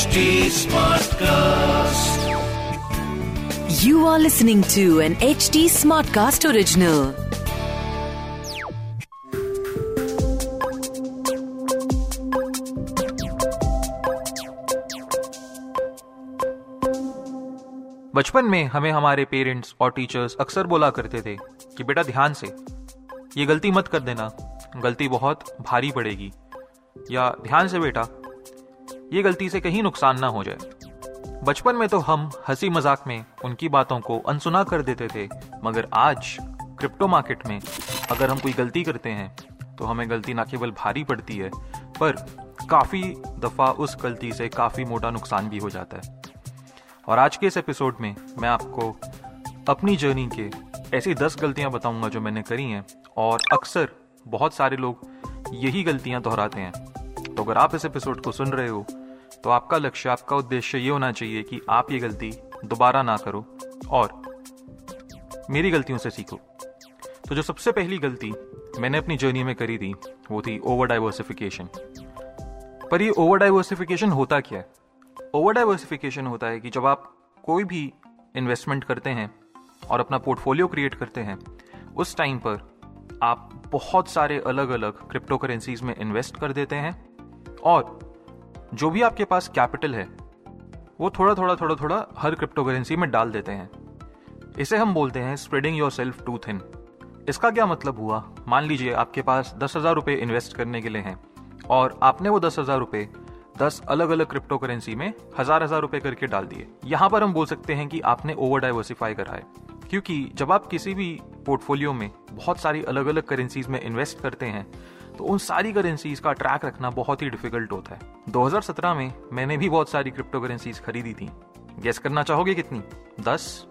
HD Smartcast. You are listening to an HD Smartcast original. बचपन में हमें हमारे पेरेंट्स और टीचर्स अक्सर बोला करते थे कि बेटा ध्यान से ये गलती मत कर देना गलती बहुत भारी पड़ेगी या ध्यान से बेटा ये गलती से कहीं नुकसान ना हो जाए। बचपन में तो हम हँसी मज़ाक में उनकी बातों को अनसुना कर देते थे, मगर आज क्रिप्टो मार्केट में अगर हम कोई गलती करते हैं तो हमें गलती ना केवल भारी पड़ती है, पर काफ़ी दफ़ा उस गलती से काफ़ी मोटा नुकसान भी हो जाता है। और आज के इस एपिसोड में मैं आपको अपनी जर्नी के ऐसी दस गलतियाँ बताऊँगा जो मैंने करी हैं, और अक्सर बहुत सारे लोग यही गलतियाँ दोहराते हैं। तो अगर आप इस एपिसोड को सुन रहे हो तो आपका लक्ष्य, आपका उद्देश्य ये होना चाहिए कि आप ये गलती दोबारा ना करो और मेरी गलतियों से सीखो। तो जो सबसे पहली गलती मैंने अपनी जर्नी में करी थी, वो थी ओवर डाइवर्सिफिकेशन पर ये ओवर डाइवर्सिफिकेशन होता क्या है? ओवर डाइवर्सिफिकेशन होता है कि जब आप कोई भी इन्वेस्टमेंट करते हैं और अपना पोर्टफोलियो क्रिएट करते हैं, उस टाइम पर आप बहुत सारे अलग अलग क्रिप्टो करेंसीज में इन्वेस्ट कर देते हैं और जो भी आपके पास कैपिटल है, वो थोड़ा थोड़ा थोड़ा थोड़ा हर क्रिप्टो करेंसी में डाल देते हैं। इसे हम बोलते हैं spreading yourself too thin इसका क्या मतलब हुआ? मान लीजिए आपके पास दस हज़ार रुपए इन्वेस्ट करने के लिए हैं, और आपने वो दस हज़ार रुपए दस अलग अलग क्रिप्टो करेंसी में हज़ार हज़ार रुपए करके डाल दिए। यहाँ पर हम बोल सकते हैं कि आपने ओवर डाइवर्सिफाई करा है, क्योंकि जब आप किसी भी पोर्टफोलियो में बहुत सारी अलग अलग करेंसीज में इन्वेस्ट करते हैं तो उन सारी करेंसीज का ट्रैक रखना बहुत ही डिफ़िकल्ट होता है। 2017 में मैंने भी बहुत सारी क्रिप्टो करेंसीज खरीदी थी। गेस करना चाहोगे कितनी? दस,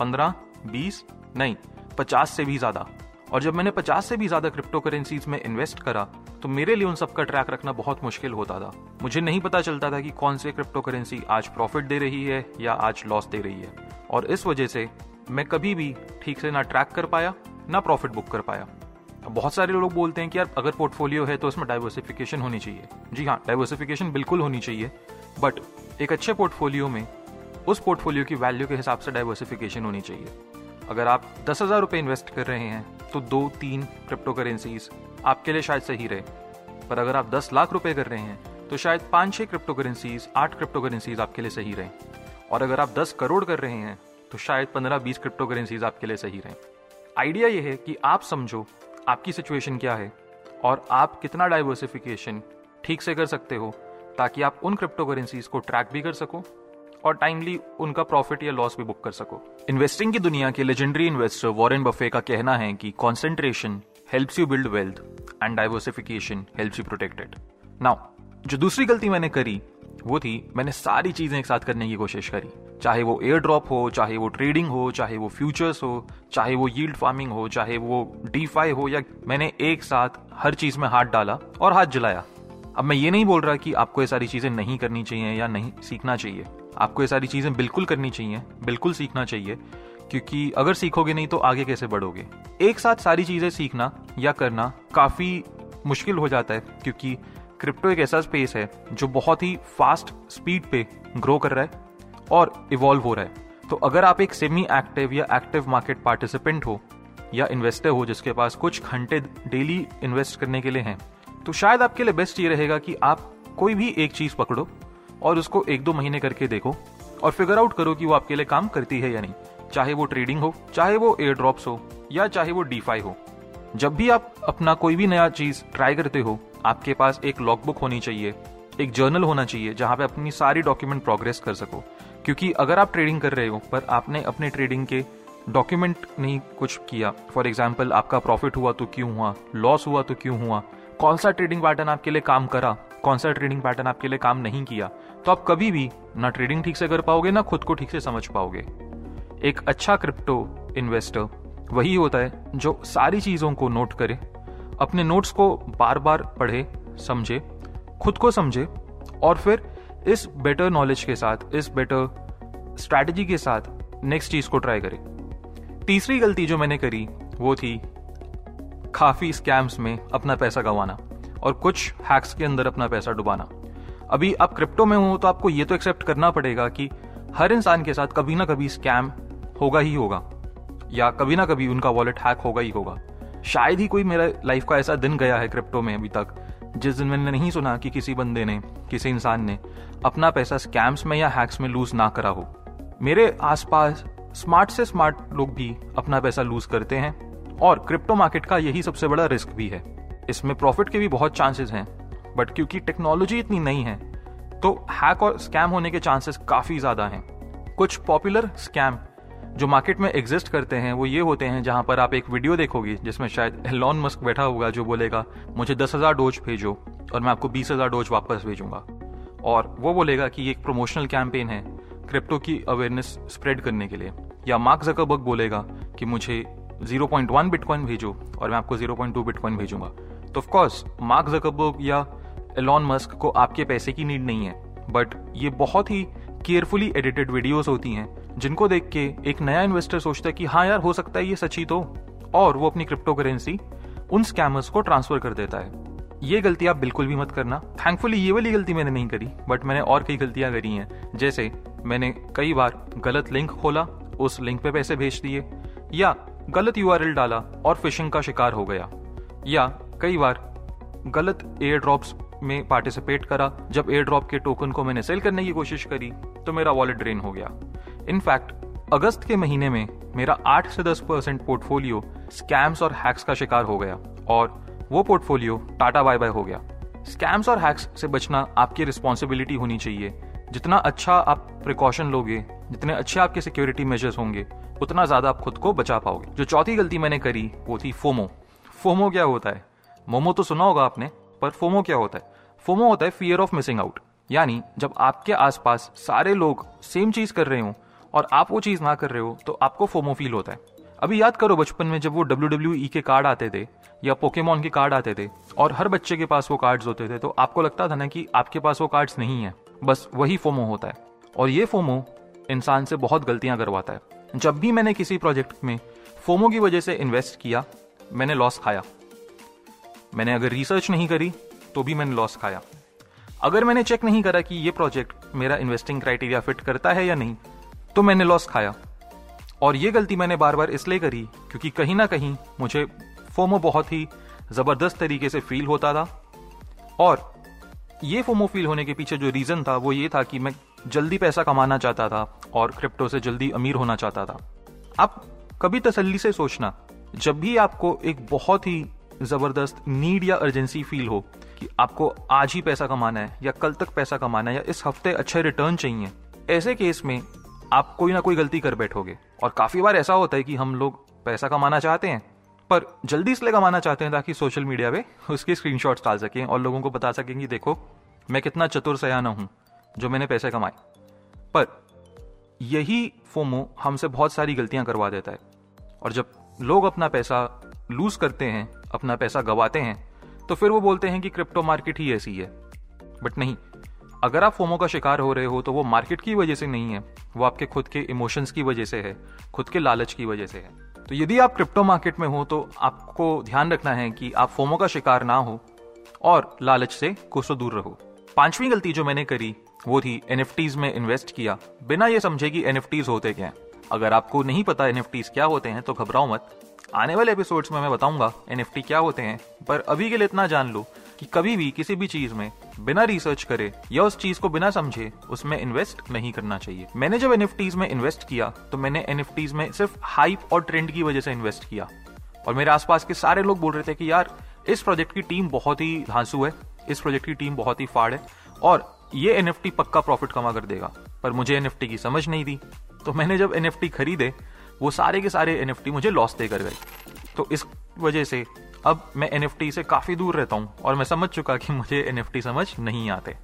पंद्रह, बीस, नहीं, पचास से भी ज़्यादा। और जब मैंने पचास से भी ज़्यादा क्रिप्टो करेंसीज में इन्वेस्ट करा तो मेरे लिए उन सबका ट्रैक रखना बहुत मुश्किल होता था। मुझे नहीं पता चलता था कि कौन से क्रिप्टो करेंसी आज प्रॉफिट दे रही है या आज लॉस दे रही है। और इस वजह से मैं कभी भी ठीक से ना ट्रैक कर पाया, ना प्रॉफिट बुक कर पाया। बहुत सारे लोग बोलते हैं कि यार, अगर पोर्टफोलियो है तो उसमें डाइवर्सिफिकेशन होनी चाहिए। जी हाँ डाइवर्सिफिकेशन बिल्कुल होनी चाहिए बट एक अच्छे पोर्टफोलियो में उस पोर्टफोलियो की वैल्यू के हिसाब से डाइवर्सिफिकेशन होनी चाहिए। अगर आप दस हज़ार रुपये इन्वेस्ट कर रहे हैं तो दो, तीन क्रिप्टो करेंसीज आपके लिए शायद सही रहे। पर अगर आप दस लाख रुपए कर रहे हैं तो शायद पाँच, छह क्रिप्टो करेंसीज आठ क्रिप्टो करेंसीज आपके लिए सही रहे। और अगर आप दस करोड़ कर रहे हैं तो शायद पंद्रह, बीस क्रिप्टो करेंसीज आपके लिए सही रहे। आइडिया यह है कि आप समझो आपकी सिचुएशन क्या है? और आप कितना डाइवर्सिफिकेशन ठीक से कर सकते हो ताकि आप उन क्रिप्टो करेंसीज को ट्रैक भी कर सको और टाइमली उनका प्रॉफिट या लॉस भी बुक कर सको। इन्वेस्टिंग की दुनिया के लेजेंडरी इन्वेस्टर वॉरेन बफे का कहना है कि concentration helps you build wealth and diversification helps you protected now जो दूसरी गलती मैंने करी, वो थी मैंने सारी चीज़ें एक साथ करने की कोशिश करी। चाहे वो एयर ड्रॉप हो, चाहे वो ट्रेडिंग हो, चाहे वो फ्यूचर्स हो, चाहे वो यील्ड फ़ार्मिंग हो, चाहे वो डीफाई हो, या मैंने एक साथ हर चीज़ में हाथ डाला और हाथ जलाया। अब मैं ये नहीं बोल रहा कि आपको ये सारी चीज़ें नहीं करनी चाहिए या नहीं सीखना चाहिए। आपको ये सारी चीज़ें बिल्कुल करनी चाहिए, बिल्कुल सीखना चाहिए, क्योंकि अगर सीखोगे नहीं तो आगे कैसे बढ़ोगे? एक साथ सारी चीज़ें सीखना या करना काफ़ी मुश्किल हो जाता है, क्योंकि क्रिप्टो एक ऐसा स्पेस है जो बहुत ही फास्ट स्पीड पे ग्रो कर रहा है। और इवॉल्व हो रहा है। तो अगर आप एक सेमी एक्टिव या एक्टिव मार्केट पार्टिसिपेंट हो या इन्वेस्टर हो जिसके पास कुछ घंटे डेली इन्वेस्ट करने के लिए हैं तो शायद आपके लिए बेस्ट ये रहेगा कि आप कोई भी एक चीज़ पकड़ो और उसको एक दो महीने करके देखो और फिगर आउट करो कि वो आपके लिए काम करती है या नहीं। चाहे वो ट्रेडिंग हो, चाहे वो एयर ड्रॉप्स हो या चाहे वो डीफाई हो। जब भी आप अपना कोई भी नया चीज़ ट्राई करते हो, आपके पास एक लॉगबुक होनी चाहिए, एक जर्नल होना चाहिए, जहाँ पे अपनी सारी डॉक्यूमेंट प्रोग्रेस कर सको। क्योंकि अगर आप ट्रेडिंग कर रहे हो, पर आपने अपने ट्रेडिंग के डॉक्यूमेंट नहीं कुछ किया फॉर एग्ज़ाम्पल आपका प्रॉफिट हुआ तो क्यों हुआ लॉस हुआ तो क्यों हुआ, कौन सा ट्रेडिंग पैटर्न आपके लिए काम करा, कौन सा ट्रेडिंग पैटर्न आपके लिए काम नहीं किया तो आप कभी भी ना ट्रेडिंग ठीक से कर पाओगे, ना खुद को ठीक से समझ पाओगे। एक अच्छा क्रिप्टो इन्वेस्टर वही होता है जो सारी चीज़ों को नोट करे, अपने नोट्स को बार बार पढ़े, समझे, खुद को समझे, और फिर इस बेटर नॉलेज के साथ, इस बेटर स्ट्रैटेजी के साथ नेक्स्ट चीज़ को ट्राई करे। तीसरी गलती जो मैंने करी, वो थी काफ़ी स्कैम्स में अपना पैसा गंवाना और कुछ हैक्स के अंदर अपना पैसा डुबाना। अभी आप क्रिप्टो में हो तो आपको ये तो एक्सेप्ट करना पड़ेगा कि हर इंसान के साथ कभी ना कभी स्कैम होगा ही होगा, या कभी ना कभी उनका वॉलेट हैक होगा ही होगा। शायद ही कोई मेरा लाइफ का ऐसा दिन गया है क्रिप्टो में अभी तक जिस दिन मैंने नहीं सुना कि किसी बंदे ने, किसी इंसान ने अपना पैसा स्कैम्स में या हैक्स में लूज ना करा हो। मेरे आसपास स्मार्ट से स्मार्ट लोग भी अपना पैसा लूज करते हैं और क्रिप्टो मार्केट का यही सबसे बड़ा रिस्क भी है। इसमें प्रॉफिट के भी बहुत चांसेस हैं, बट क्योंकि टेक्नोलॉजी इतनी नई है तो हैक और स्कैम होने के चांसेस काफ़ी ज़्यादा हैं। कुछ पॉपुलर स्कैम जो मार्केट में एग्जिस्ट करते हैं, वो ये होते हैं जहाँ पर आप एक वीडियो देखोगे, जिसमें शायद एलॉन मस्क बैठा होगा जो बोलेगा, मुझे दस हज़ार डोज भेजो और मैं आपको बीस हज़ार डोज वापस भेजूँगा। और वो बोलेगा कि ये एक प्रमोशनल कैंपेन है क्रिप्टो की अवेयरनेस स्प्रेड करने के लिए। या मार्क जकरबर्ग बोलेगा कि मुझे 0.1 बिटकॉइन भेजो और मैं आपको 0.2 बिटकॉइन भेजूँगा। तो ऑफकोर्स मार्क जकरबर्ग या एलॉन मस्क को आपके पैसे की नीड नहीं है बट ये बहुत ही केयरफुली एडिटेड वीडियोस होती हैं, जिनको देख के एक नया इन्वेस्टर सोचता है कि हाँ यार, हो सकता है ये सच्ची तो और वो अपनी क्रिप्टो करेंसी उन स्कैमर्स को ट्रांसफ़र कर देता है। ये गलती आप बिल्कुल भी मत करना। थैंकफुली ये वाली गलती मैंने नहीं करी बट मैंने और कई गलतियाँ करी हैं। जैसे, मैंने कई बार गलत लिंक खोला, उस लिंक पे पैसे भेज दिए, या गलत यू डाला और फिशिंग का शिकार हो गया, या कई बार गलत एयर ड्रॉप्स में पार्टिसिपेट करा, जब एयर ड्रॉप के टोकन को मैंने सेल करने की कोशिश करी तो मेरा वॉलेट ड्रेन हो गया। इनफैक्ट अगस्त के महीने में मेरा 8 से 10 परसेंट पोर्टफोलियो स्कैम्स और हैक्स का शिकार हो गया और वो पोर्टफोलियो टाटा बाय बाय हो गया। स्कैम्स और हैक्स से बचना आपकी रिस्पॉन्सिबिलिटी होनी चाहिए। जितना अच्छा आप प्रिकॉशन लोगे, जितने अच्छे आपके सिक्योरिटी मेजर्स होंगे, उतना ज़्यादा आप खुद को बचा पाओगे। जो चौथी गलती मैंने करी, वो थी फोमो। फोमो क्या होता है? मोमो तो सुना होगा आपने, पर फोमो क्या होता है? फोमो होता है फियर ऑफ़ मिसिंग आउट यानी जब आपके आसपास सारे लोग सेम चीज़ कर रहे हो और आप वो चीज़ ना कर रहे हो तो आपको फोमो फील होता है। अभी याद करो बचपन में जब वो डब्ल्यू डब्ल्यू ई के कार्ड आते थे या पोकेमोन के कार्ड आते थे और हर बच्चे के पास वो कार्ड्स होते थे तो आपको लगता था ना कि आपके पास वो कार्ड्स नहीं है। बस वही फोमो होता है। और ये फोमो इंसान से बहुत गलतियाँ करवाता है। जब भी मैंने किसी प्रोजेक्ट में फोमो की वजह से इन्वेस्ट किया, मैंने लॉस खाया। मैंने अगर रिसर्च नहीं करी तो भी मैंने लॉस खाया। अगर मैंने चेक नहीं करा कि ये प्रोजेक्ट मेरा इन्वेस्टिंग क्राइटेरिया फिट करता है या नहीं तो मैंने लॉस खाया। और ये गलती मैंने बार बार इसलिए करी क्योंकि कहीं ना कहीं मुझे फोमो बहुत ही ज़बरदस्त तरीके से फील होता था। और ये फोमो फील होने के पीछे जो रीजन था, वो ये था कि मैं जल्दी पैसा कमाना चाहता था और क्रिप्टो से जल्दी अमीर होना चाहता था। आप कभी तसल्ली से सोचना, जब भी आपको एक बहुत ही ज़बरदस्त नीड या अर्जेंसी फील हो कि आपको आज ही पैसा कमाना है या कल तक पैसा कमाना है या इस हफ़्ते अच्छे रिटर्न चाहिए। ऐसे केस में आप कोई ना कोई गलती कर बैठोगे। और काफ़ी बार ऐसा होता है कि हम लोग पैसा कमाना चाहते हैं, पर जल्दी इसलिए कमाना चाहते हैं ताकि सोशल मीडिया पे उसके स्क्रीनशॉट्स डाल सकें और लोगों को बता सकें कि देखो, मैं कितना चतुर सयाना हूँ जो मैंने पैसे कमाए। पर यही फोमो हमसे बहुत सारी गलतियाँ करवा देता है। और जब लोग अपना पैसा लूज करते हैं अपना पैसा गवाते हैं तो फिर वो बोलते हैं कि क्रिप्टो मार्केट ही ऐसी है। बट नहीं, अगर आप फोमो का शिकार हो रहे हो तो वो मार्केट की वजह से नहीं है। वो आपके खुद के इमोशंस की वजह से है, खुद के लालच की वजह से है। तो यदि आप क्रिप्टो मार्केट में हो तो आपको ध्यान रखना है कि आप फोमो का शिकार ना हो और लालच से कुछ दूर रहो। पांचवी गलती जो मैंने करी, वो थी एन में इन्वेस्ट किया। बिना ये समझे कि एन होते क्या अगर आपको नहीं पता एन क्या होते हैं तो घबराओ मत। आने वाले एपिसोड्स में मैं बताऊँगा एनएफटी क्या होते हैं, पर अभी के लिए इतना जान लो कि कभी भी किसी भी चीज़ में बिना रिसर्च करे या उस चीज़ को बिना समझे, उसमें इन्वेस्ट नहीं करना चाहिए। मैंने जब एन में इन्वेस्ट किया तो मैंने एन में सिर्फ़ हाइप और ट्रेंड की वजह से इन्वेस्ट किया। और मेरे आसपास के सारे लोग बोल रहे थे कि यार, इस प्रोजेक्ट की टीम बहुत ही धांसू है, इस प्रोजेक्ट की टीम बहुत ही फाड़ है, और ये एन पक्का प्रॉफिट कमा कर देगा। पर मुझे एनएफटी की समझ नहीं थी। तो मैंने जब एनएफटी खरीदे वो सारे के सारे एनएफटी मुझे लॉस देकर गए। तो इस वजह से अब मैं एनएफटी से काफ़ी दूर रहता हूँ और मैं समझ चुका कि मुझे एनएफटी समझ नहीं आते।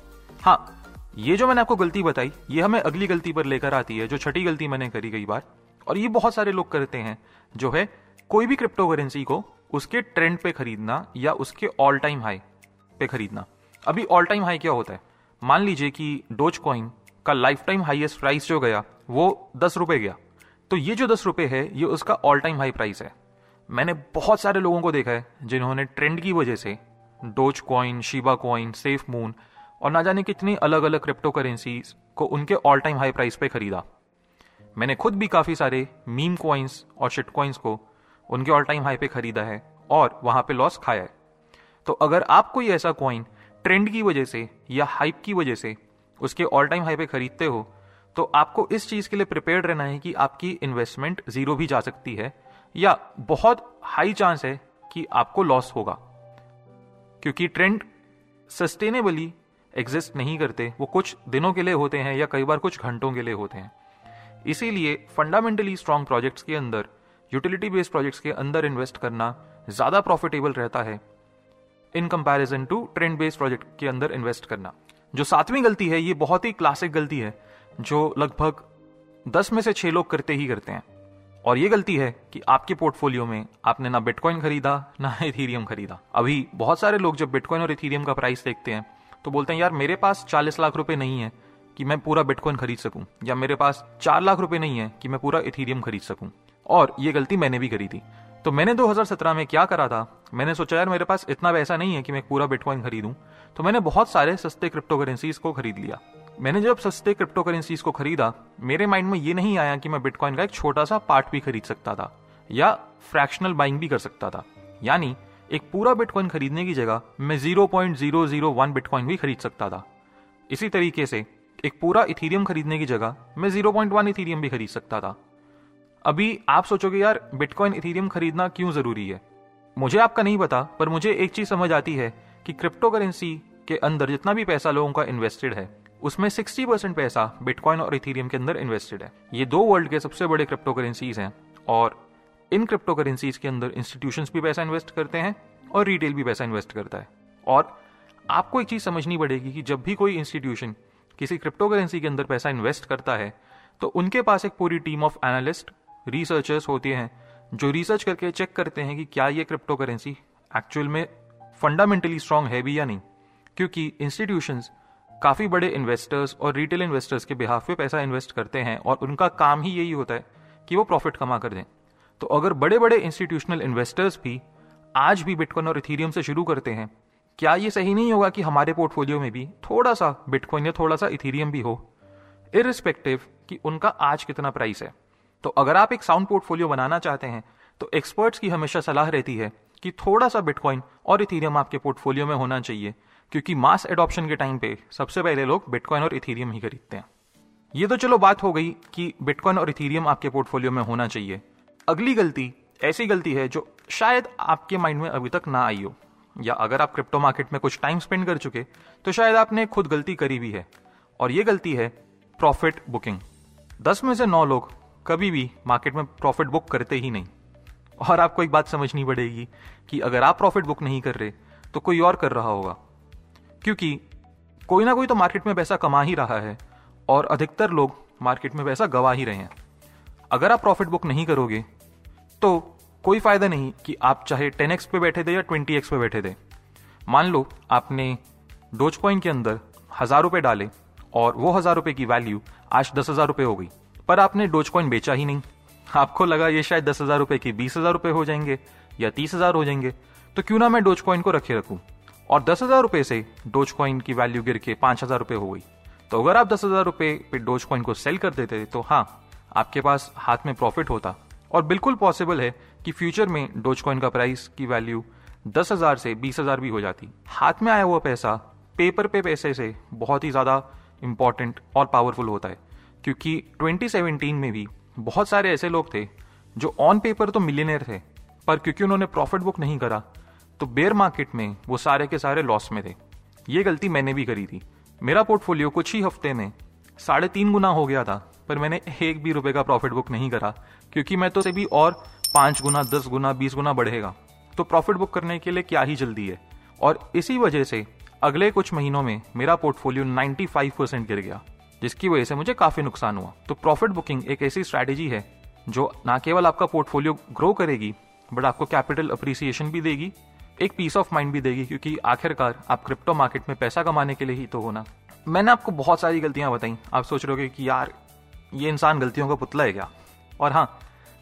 हाँ ये जो मैंने आपको गलती बताई, ये हमें अगली गलती पर लेकर आती है, जो छठी गलती मैंने करी कई बार। और ये बहुत सारे लोग करते हैं, जो है कोई भी क्रिप्टो करेंसी को उसके ट्रेंड पे खरीदना या उसके ऑल टाइम हाई पे खरीदना। अभी ऑल टाइम हाई क्या होता है? मान लीजिए कि डोज कॉइन का लाइफ टाइम हाइएस्ट प्राइस जो गया, वो दस रुपए गया। तो ये जो दस रुपए है, ये उसका ऑल टाइम हाई प्राइस है। मैंने बहुत सारे लोगों को देखा है, जिन्होंने ट्रेंड की वजह से doge coin shiba coin safe moon और ना जाने कितनी अलग अलग क्रिप्टो करेंसीज को उनके ऑल टाइम हाई प्राइस पे खरीदा। मैंने खुद भी काफ़ी सारे मीम कॉइन्स और शिट कॉइन्स को उनके ऑल टाइम हाई पे खरीदा है और वहाँ पे लॉस खाया है। तो अगर आप कोई ऐसा कॉइन ट्रेंड की वजह से या हाइप की वजह से उसके ऑल टाइम हाई पे खरीदते हो तो आपको इस चीज़ के लिए प्रिपेयर रहना है कि आपकी इन्वेस्टमेंट ज़ीरो भी जा सकती है, या बहुत हाई चांस है कि आपको लॉस होगा। क्योंकि ट्रेंड सस्टेनेबली एग्जिस्ट नहीं करते, वो कुछ दिनों के लिए होते हैं या कई बार कुछ घंटों के लिए होते हैं। इसीलिए फंडामेंटली स्ट्रॉन्ग प्रोजेक्ट्स के अंदर यूटिलिटी बेस्ड प्रोजेक्ट्स के अंदर इन्वेस्ट करना ज़्यादा प्रॉफिटेबल रहता है in comparison to trend based project के अंदर इन्वेस्ट करना। जो सातवीं गलती है, ये बहुत ही क्लासिक गलती है। जो लगभग दस में से छह लोग करते ही करते हैं। और ये गलती है कि आपके पोर्टफोलियो में आपने ना बिटकॉइन खरीदा, ना इथीरियम खरीदा। अभी बहुत सारे लोग जब बिटकॉइन और इथीरियम का प्राइस देखते हैं तो बोलते हैं, यार, मेरे पास चालीस लाख रुपए नहीं है कि मैं पूरा बिटकॉइन खरीद सकूँ, या मेरे पास चार लाख रुपए नहीं है कि मैं पूरा इथीरियम खरीद सकूँ। और ये गलती मैंने भी करी थी। तो मैंने 2017 में क्या करा था? मैंने सोचा, यार, मेरे पास इतना पैसा नहीं है कि मैं पूरा बिटकॉइन खरीदूं। तो मैंने बहुत सारे सस्ते क्रिप्टो करेंसीज को खरीद लिया। मैंने जब सस्ते क्रिप्टो करेंसीज को खरीदा, मेरे माइंड में ये नहीं आया कि मैं बिटकॉइन का एक छोटा सा पार्ट भी खरीद सकता था, या फ्रैक्शनल बाइंग भी कर सकता था। यानी, एक पूरा बिटकॉइन खरीदने की जगह मैं zero point zero zero one bitcoin भी खरीद सकता था। इसी तरीके से, एक पूरा इथीरियम खरीदने की जगह मैं ज़ीरो पॉइंट वन इथीरियम भी खरीद सकता था। अभी आप सोचोगे, यार बिटकॉइन इथीरियम खरीदना क्यों ज़रूरी है? मुझे आपका नहीं पता, पर मुझे एक चीज़ समझ आती है कि क्रिप्टो करेंसी के अंदर जितना भी पैसा लोगों का इन्वेस्टेड है उसमें 60 परसेंट पैसा बिटकॉइन और इथीरियम के अंदर इन्वेस्टेड है। ये दो वर्ल्ड के सबसे बड़े क्रिप्टो करेंसीज हैं और इन क्रिप्टो करेंसीज के अंदर इंस्टीट्यूशन भी पैसा इन्वेस्ट करते हैं और रिटेल भी पैसा इन्वेस्ट करता है। और आपको एक चीज़ समझनी पड़ेगी कि जब भी कोई इंस्टीट्यूशन किसी क्रिप्टो करेंसी के अंदर पैसा इन्वेस्ट करता है तो उनके पास एक पूरी टीम ऑफ़ एनालिस्ट रिसर्चर्स होते हैं, जो रिसर्च करके चेक करते हैं कि क्या ये क्रिप्टो करेंसी एक्चुअल में फंडामेंटली स्ट्रांग है भी या नहीं। क्योंकि इंस्टीट्यूशंस काफ़ी बड़े इन्वेस्टर्स और रिटेल इन्वेस्टर्स के बिहाफ पे पैसा इन्वेस्ट करते हैं और उनका काम ही यही होता है कि वो प्रॉफिट कमा कर दें। तो अगर बड़े बड़े इंस्टीट्यूशनल इन्वेस्टर्स भी आज भी बिटकॉइन और इथीरियम से शुरू करते हैं, क्या ये सही नहीं होगा कि हमारे पोर्टफोलियो में भी थोड़ा सा बिटकॉइन या थोड़ा सा इथीरियम भी हो? इरिस्पेक्टिव कि उनका आज कितना प्राइस है। तो अगर आप एक साउंड पोर्टफोलियो बनाना चाहते हैं तो एक्सपर्ट्स की हमेशा सलाह रहती है कि थोड़ा सा बिटकॉइन और इथीरियम आपके पोर्टफोलियो में होना चाहिए। क्योंकि मास एडॉप्शन के टाइम पे सबसे पहले लोग बिटकॉइन और इथीरियम ही खरीदते हैं। ये तो चलो बात हो गई कि बिटकॉइन और इथीरियम आपके पोर्टफोलियो में होना चाहिए। अगली गलती ऐसी गलती है जो शायद आपके माइंड में अभी तक ना आई हो। या अगर आप क्रिप्टो मार्केट में कुछ टाइम स्पेंड कर चुके तो शायद आपने खुद गलती करी भी है। और ये गलती है प्रॉफिट बुकिंग दस में से नौ लोग कभी भी मार्केट में प्रॉफिट बुक करते ही नहीं। और आपको एक बात समझनी पड़ेगी कि अगर आप प्रॉफिट बुक नहीं कर रहे तो कोई और कर रहा होगा। क्योंकि कोई ना कोई तो मार्केट में पैसा कमा ही रहा है और अधिकतर लोग मार्केट में पैसा गवा ही रहे हैं। अगर आप प्रॉफिट बुक नहीं करोगे तो कोई फ़ायदा नहीं कि आप चाहे टेन एक्स पे बैठे थे या ट्वेंटी एक्स पे बैठे थे मान लो आपने डोज कॉइन के अंदर हज़ार रुपए डाले और वो हज़ार रुपए की वैल्यू आज दस हज़ार रुपए हो गई, पर आपने डोज कॉइन बेचा ही नहीं। आपको लगा ये शायद दस हज़ार रुपए की बीस हज़ार रुपए हो जाएँगे या तीस हज़ार हो जाएँगे तो क्यों ना मैं डोज कॉइन को रखे रखूँ? और दस हज़ार रुपए से डोज कॉइन की वैल्यू गिर के पाँच हज़ार रुपए हो गई। तो अगर आप दस हज़ार रुपए पे डोज कॉइन को सेल कर देते तो हाँ आपके पास हाथ में प्रॉफिट होता। और बिल्कुल पॉसिबल है कि फ्यूचर में डोज कॉइन का प्राइस की वैल्यू दस हज़ार से बीस हज़ार भी हो जाती। हाथ में आया हुआ पैसा पेपर पे पैसे से बहुत ही ज़्यादा इंपॉर्टेंट और पावरफुल होता है। क्योंकि 2017 में भी बहुत सारे ऐसे लोग थे जो ऑन पेपर तो मिलीनियर थे, पर क्योंकि उन्होंने प्रॉफिट बुक नहीं करा तो बेयर मार्केट में वो सारे के सारे लॉस में थे। ये गलती मैंने भी करी थी। मेरा पोर्टफोलियो कुछ ही हफ़्ते में साढ़े तीन गुना हो गया था, पर मैंने एक भी रुपए का प्रॉफिट बुक नहीं करा, क्योंकि मैं तो भी और पाँच गुना, दस गुना, बीस गुना बढ़ेगा। तो प्रॉफिट बुक करने के लिए क्या ही जल्दी है? और इसी वजह से अगले कुछ महीनों में मेरा पोर्टफोलियो 95 परसेंट गिर गया, जिसकी वजह से मुझे काफ़ी नुकसान हुआ। तो प्रॉफिट बुकिंग एक ऐसी स्ट्रैटेजी है, जो ना केवल आपका पोर्टफोलियो ग्रो करेगी बट आपको कैपिटल अप्रिसिएशन भी देगी एक पीस ऑफ़ माइंड भी देगी, क्योंकि आखिरकार आप क्रिप्टो मार्केट में पैसा कमाने के लिए ही तो होना मैंने आपको बहुत सारी गलतियाँ बताई। आप सोच रहे हो कि यार, ये इंसान गलतियों का पुतला है क्या? और हाँ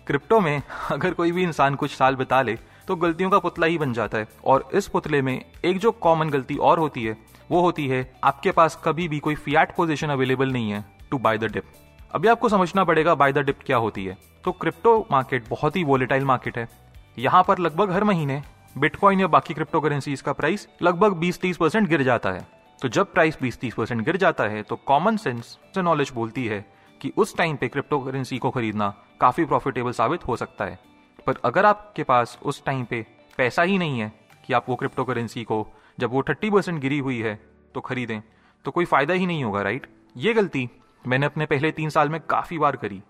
क्रिप्टो में अगर कोई भी इंसान कुछ साल बिता ले तो गलतियों का पुतला ही बन जाता है। और इस पुतले में एक जो कॉमन गलती और होती है, वो होती है, आपके पास कभी भी कोई फियाट पोजिशन अवेलेबल नहीं है टू बाय द डिप अभी आपको समझना पड़ेगा बाय द डिप क्या होती है। तो क्रिप्टो मार्केट बहुत ही वोलेटाइल मार्केट है। यहाँ पर लगभग हर महीने बिटकॉइन या बाकी क्रिप्टो करेंसीज का प्राइस लगभग 20-30 परसेंट गिर जाता है। तो जब प्राइस 20-30 परसेंट गिर जाता है तो कॉमन सेंस से नॉलेज बोलती है कि उस टाइम पे क्रिप्टो करेंसी को खरीदना काफ़ी प्रॉफिटेबल साबित हो सकता है। पर अगर आपके पास उस टाइम पे पैसा ही नहीं है कि आप वो क्रिप्टो करेंसी को, जब वो थर्टी परसेंट गिरी हुई है तो खरीदें तो कोई फ़ायदा ही नहीं होगा राइट ये गलती मैंने अपने पहले तीन साल में काफ़ी बार करी।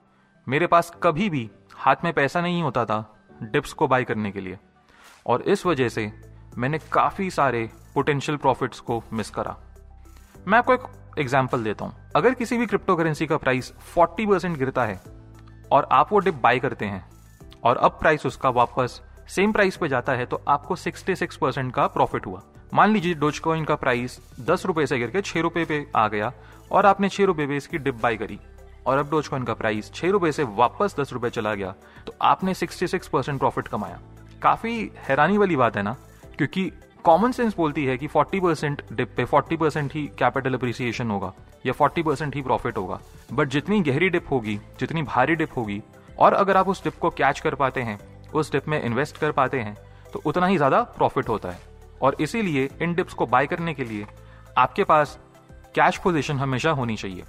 मेरे पास कभी भी हाथ में पैसा नहीं होता था डिप्स को बाय करने के लिए। और इस वजह से मैंने काफ़ी सारे पोटेंशियल प्रॉफिट्स को मिस करा। मैं आपको एक एग्ज़ाम्पल देता हूँ। अगर किसी भी क्रिप्टो करेंसी का प्राइस 40 परसेंट गिरता है और आप वो डिप बाय करते हैं और अब प्राइस उसका वापस सेम प्राइस पे जाता है तो आपको 66 परसेंट का प्रॉफिट हुआ। मान लीजिए डोज कॉइन का प्राइस दस रुपए से गिर के छह रुपए पे आ गया और आपने छह रुपए पे इसकी डिप बाय करी और अब डोज कॉइन का प्राइस छह रुपए से वापस दस रुपए चला गया तो आपने 66 परसेंट प्रॉफिट कमाया। काफ़ी हैरानी वाली बात है ना, क्योंकि कॉमन सेंस बोलती है कि 40 परसेंट डिप पे 40 परसेंट ही कैपिटल अप्रिसिएशन होगा, या 40 परसेंट ही प्रॉफिट होगा। बट जितनी गहरी डिप होगी, जितनी भारी डिप होगी, और अगर आप उस डिप को कैच कर पाते हैं, उस डिप में इन्वेस्ट कर पाते हैं तो उतना ही ज़्यादा प्रॉफिट होता है। और इसीलिए इन डिप्स को बाय करने के लिए आपके पास कैश पोजिशन हमेशा होनी चाहिए।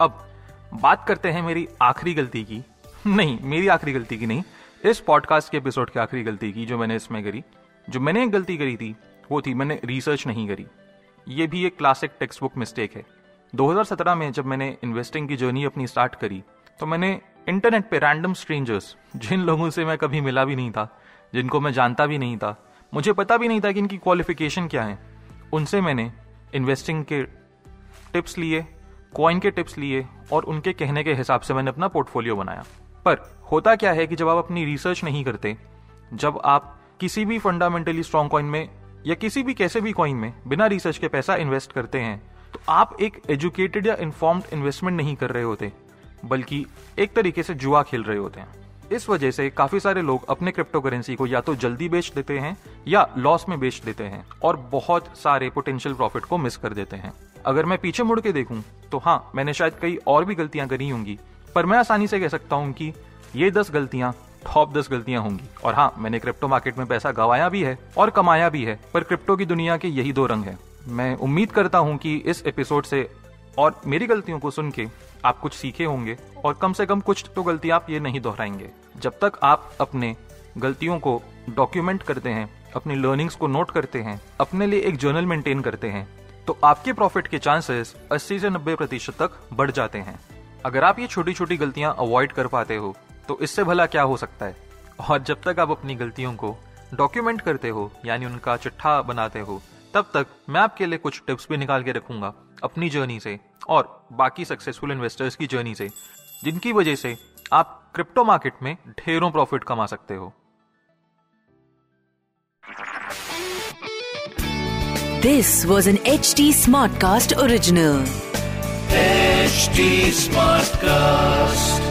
अब बात करते हैं मेरी आखिरी गलती की। नहीं, मेरी आखिरी गलती की नहीं इस पॉडकास्ट के एपिसोड की आखिरी गलती की जो मैंने इसमें करी, जो मैंने एक गलती करी थी, वो थी मैंने रिसर्च नहीं करी। ये भी एक क्लासिक टेक्स्ट बुक मिस्टेक है 2017 में जब मैंने इन्वेस्टिंग की जर्नी अपनी स्टार्ट करी तो मैंने इंटरनेट पे रैंडम स्ट्रेंजर्स जिन लोगों से मैं कभी मिला भी नहीं था, जिनको मैं जानता भी नहीं था, मुझे पता भी नहीं था कि इनकी क्वालिफिकेशन क्या है, उनसे मैंने इन्वेस्टिंग के टिप्स लिए कॉइन के टिप्स लिए, और उनके कहने के हिसाब से मैंने अपना पोर्टफोलियो बनाया। पर होता क्या है कि जब आप अपनी रिसर्च नहीं करते, जब आप किसी भी फंडामेंटली स्ट्रॉन्ग कॉइन में या किसी भी कैसे भी कॉइन में बिना रिसर्च के पैसा इन्वेस्ट करते हैं तो आप एक एजुकेटेड या इन्फॉर्म्ड इन्वेस्टमेंट नहीं कर रहे होते, बल्कि एक तरीके से जुआ खेल रहे होते हैं। इस वजह से काफ़ी सारे लोग अपने क्रिप्टो करेंसी को या तो जल्दी बेच देते हैं या लॉस में बेच देते हैं और बहुत सारे पोटेंशियल प्रॉफिट को मिस कर देते हैं। अगर मैं पीछे मुड़ के देखूँ तो हाँ मैंने शायद कई और भी गलतियाँ करी होंगी पर मैं आसानी से कह सकता हूँ कि ये दस गलतियाँ टॉप दस गलतियाँ होंगी। और हाँ मैंने क्रिप्टो मार्केट में पैसा गवाया भी है और कमाया भी है, पर क्रिप्टो की दुनिया के यही दो रंग है। मैं उम्मीद करता हूँ कि इस एपिसोड से और मेरी गलतियों को सुन के आप कुछ सीखे होंगे और कम से कम कुछ तो गलती आप ये नहीं दोहराएँगे। जब तक आप अपने गलतियों को डॉक्यूमेंट करते हैं, अपनी लर्निंग्स को नोट करते हैं, अपने लिए एक जर्नल मेंटेन करते हैं तो आपके प्रॉफिट के चांसेस 80 से 90 प्रतिशत तक बढ़ जाते हैं। अगर आप ये छोटी छोटी गलतियाँ अवॉइड कर पाते हो तो इससे भला क्या हो सकता है? और जब तक आप अपनी गलतियों को डॉक्यूमेंट करते हो, यानी उनका चिट्ठा बनाते हो, तब तक मैं आपके लिए कुछ टिप्स भी निकाल के रखूँगा अपनी जर्नी से और बाकी सक्सेसफुल इन्वेस्टर्स की जर्नी से, जिनकी वजह से आप क्रिप्टो मार्केट में ढेरों प्रॉफिट कमा सकते हो। This was an H was smart cast Smartcast H smart cast